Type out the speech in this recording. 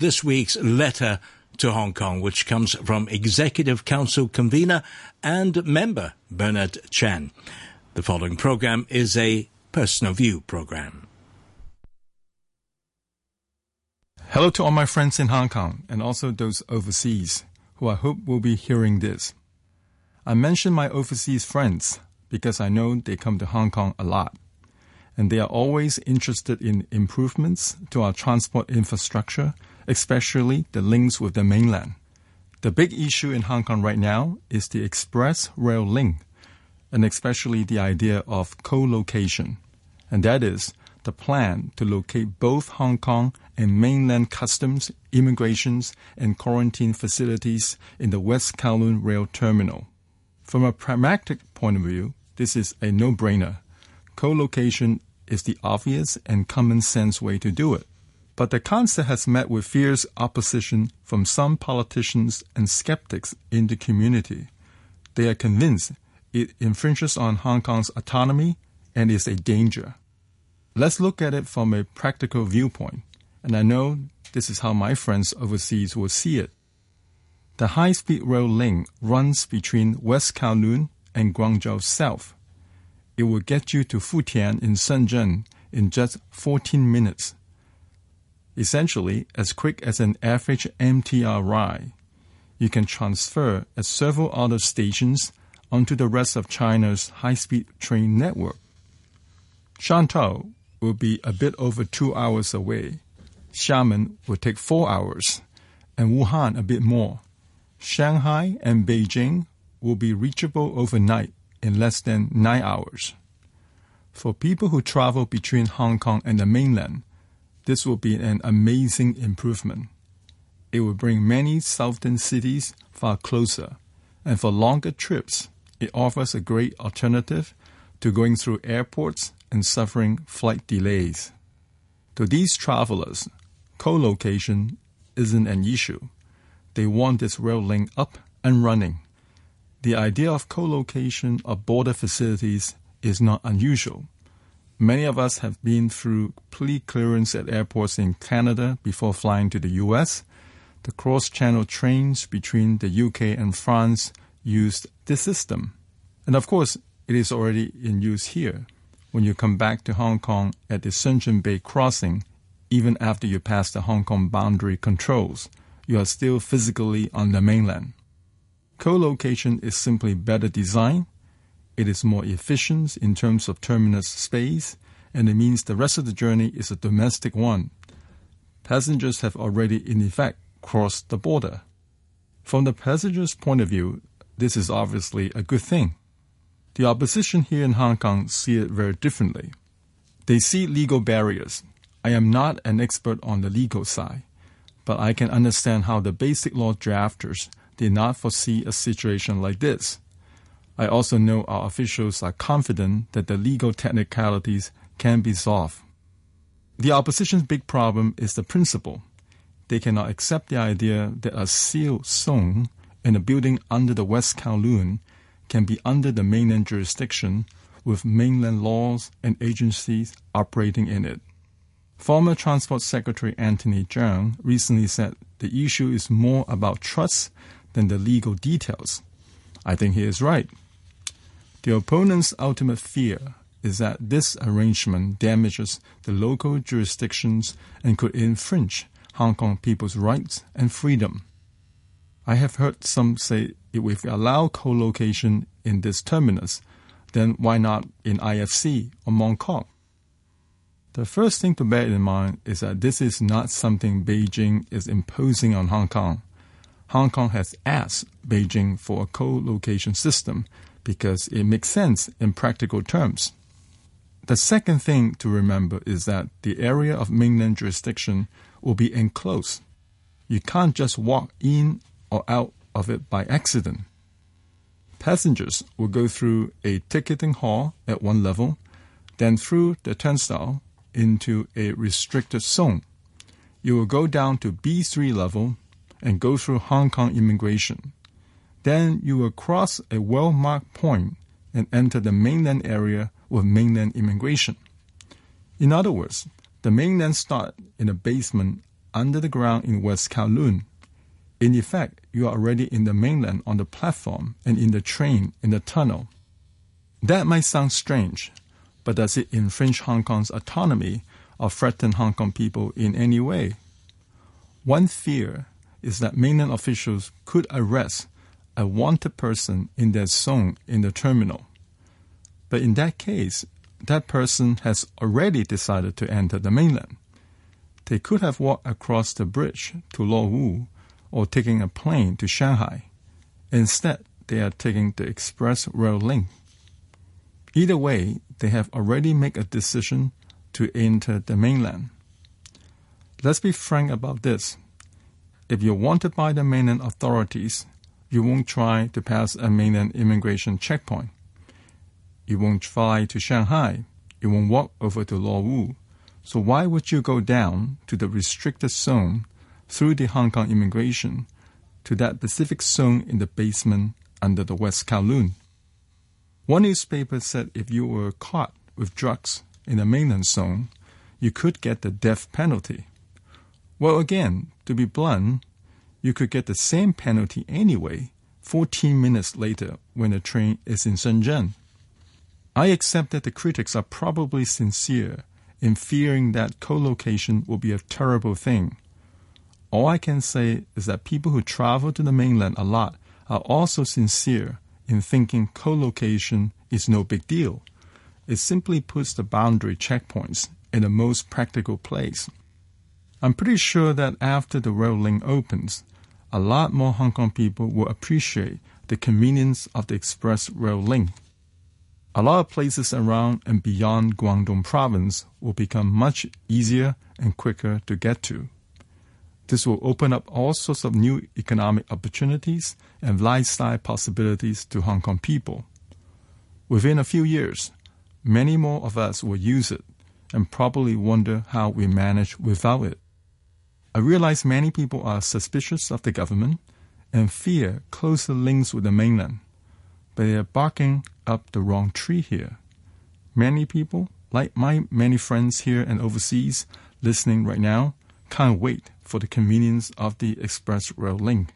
this week's letter to Hong Kong, which comes from Executive Council convener and member Bernard Chan. The following program is a personal view program. Hello to all my friends in Hong Kong and also those overseas who I hope will be hearing this. I mention my overseas friends because I know they come to Hong Kong a lot and they are always interested in improvements to our transport infrastructure especially the links with the mainland. The big issue in Hong Kong right now is the express rail link, and especially the idea of co-location, and that is the plan to locate both Hong Kong and mainland customs, immigrations, and quarantine facilities in the West Kowloon Rail Terminal. From a pragmatic point of view, this is a no-brainer. Co-location is the obvious and common sense way to do it. But the concept has met with fierce opposition from some politicians and skeptics in the community. They are convinced it infringes on Hong Kong's autonomy and is a danger. Let's look at it from a practical viewpoint, and I know this is how my friends overseas will see it. The high speed rail link runs between West Kowloon and Guangzhou South. It will get you to Futian in Shenzhen in just 14 minutes essentially as quick as an average MTR ride. You can transfer at several other stations onto the rest of China's high-speed train network. Shantou will be a bit over two hours away. Xiamen will take four hours, and Wuhan a bit more. Shanghai and Beijing will be reachable overnight in less than nine hours. For people who travel between Hong Kong and the mainland, this will be an amazing improvement. It will bring many southern cities far closer, and for longer trips, it offers a great alternative to going through airports and suffering flight delays. To these travelers, co-location isn't an issue. They want this rail link up and running. The idea of co-location of border facilities is not unusual. Many of us have been through pre-clearance at airports in Canada before flying to the US. The cross-channel trains between the UK and France used this system. And of course, it is already in use here. When you come back to Hong Kong at the Shenzhen Bay crossing, even after you pass the Hong Kong boundary controls, you are still physically on the mainland. Co-location is simply better design it is more efficient in terms of terminus space, and it means the rest of the journey is a domestic one. Passengers have already, in effect, crossed the border. From the passenger's point of view, this is obviously a good thing. The opposition here in Hong Kong see it very differently. They see legal barriers. I am not an expert on the legal side, but I can understand how the basic law drafters did not foresee a situation like this. I also know our officials are confident that the legal technicalities can be solved. The opposition's big problem is the principle. They cannot accept the idea that a Siu Song in a building under the West Kowloon can be under the mainland jurisdiction with mainland laws and agencies operating in it. Former Transport Secretary Anthony Cheung recently said the issue is more about trust than the legal details. I think he is right. The opponent's ultimate fear is that this arrangement damages the local jurisdictions and could infringe Hong Kong people's rights and freedom. I have heard some say if we allow co-location in this terminus, then why not in IFC or Mong Kok? The first thing to bear in mind is that this is not something Beijing is imposing on Hong Kong. Hong Kong has asked Beijing for a co-location system because it makes sense in practical terms. The second thing to remember is that the area of mainland jurisdiction will be enclosed. You can't just walk in or out of it by accident. Passengers will go through a ticketing hall at one level, then through the turnstile into a restricted zone. You will go down to B3 level and go through Hong Kong immigration. Then you will cross a well marked point and enter the mainland area with mainland immigration. In other words, the mainland starts in the basement under the ground in West Kowloon. In effect, you are already in the mainland on the platform and in the train in the tunnel. That might sound strange, but does it infringe Hong Kong's autonomy or threaten Hong Kong people in any way? One fear is that mainland officials could arrest a wanted person in their zone in the terminal. But in that case, that person has already decided to enter the mainland. They could have walked across the bridge to Lo Wu or taking a plane to Shanghai. Instead, they are taking the express rail link. Either way, they have already made a decision to enter the mainland. Let's be frank about this. If you're wanted by the mainland authorities, you won't try to pass a mainland immigration checkpoint. You won't fly to Shanghai. You won't walk over to Lo Wu. So why would you go down to the restricted zone through the Hong Kong immigration to that Pacific zone in the basement under the West Kowloon? One newspaper said if you were caught with drugs in the mainland zone, you could get the death penalty. Well, again, to be blunt, you could get the same penalty anyway 14 minutes later when the train is in Shenzhen. I accept that the critics are probably sincere in fearing that co-location will be a terrible thing. All I can say is that people who travel to the mainland a lot are also sincere in thinking co-location is no big deal. It simply puts the boundary checkpoints in the most practical place. I'm pretty sure that after the rail link opens, a lot more Hong Kong people will appreciate the convenience of the express rail link. A lot of places around and beyond Guangdong province will become much easier and quicker to get to. This will open up all sorts of new economic opportunities and lifestyle possibilities to Hong Kong people. Within a few years, many more of us will use it and probably wonder how we manage without it. I realize many people are suspicious of the government and fear closer links with the mainland but they are barking up the wrong tree here. Many people, like my many friends here and overseas listening right now, can't wait for the convenience of the express rail link.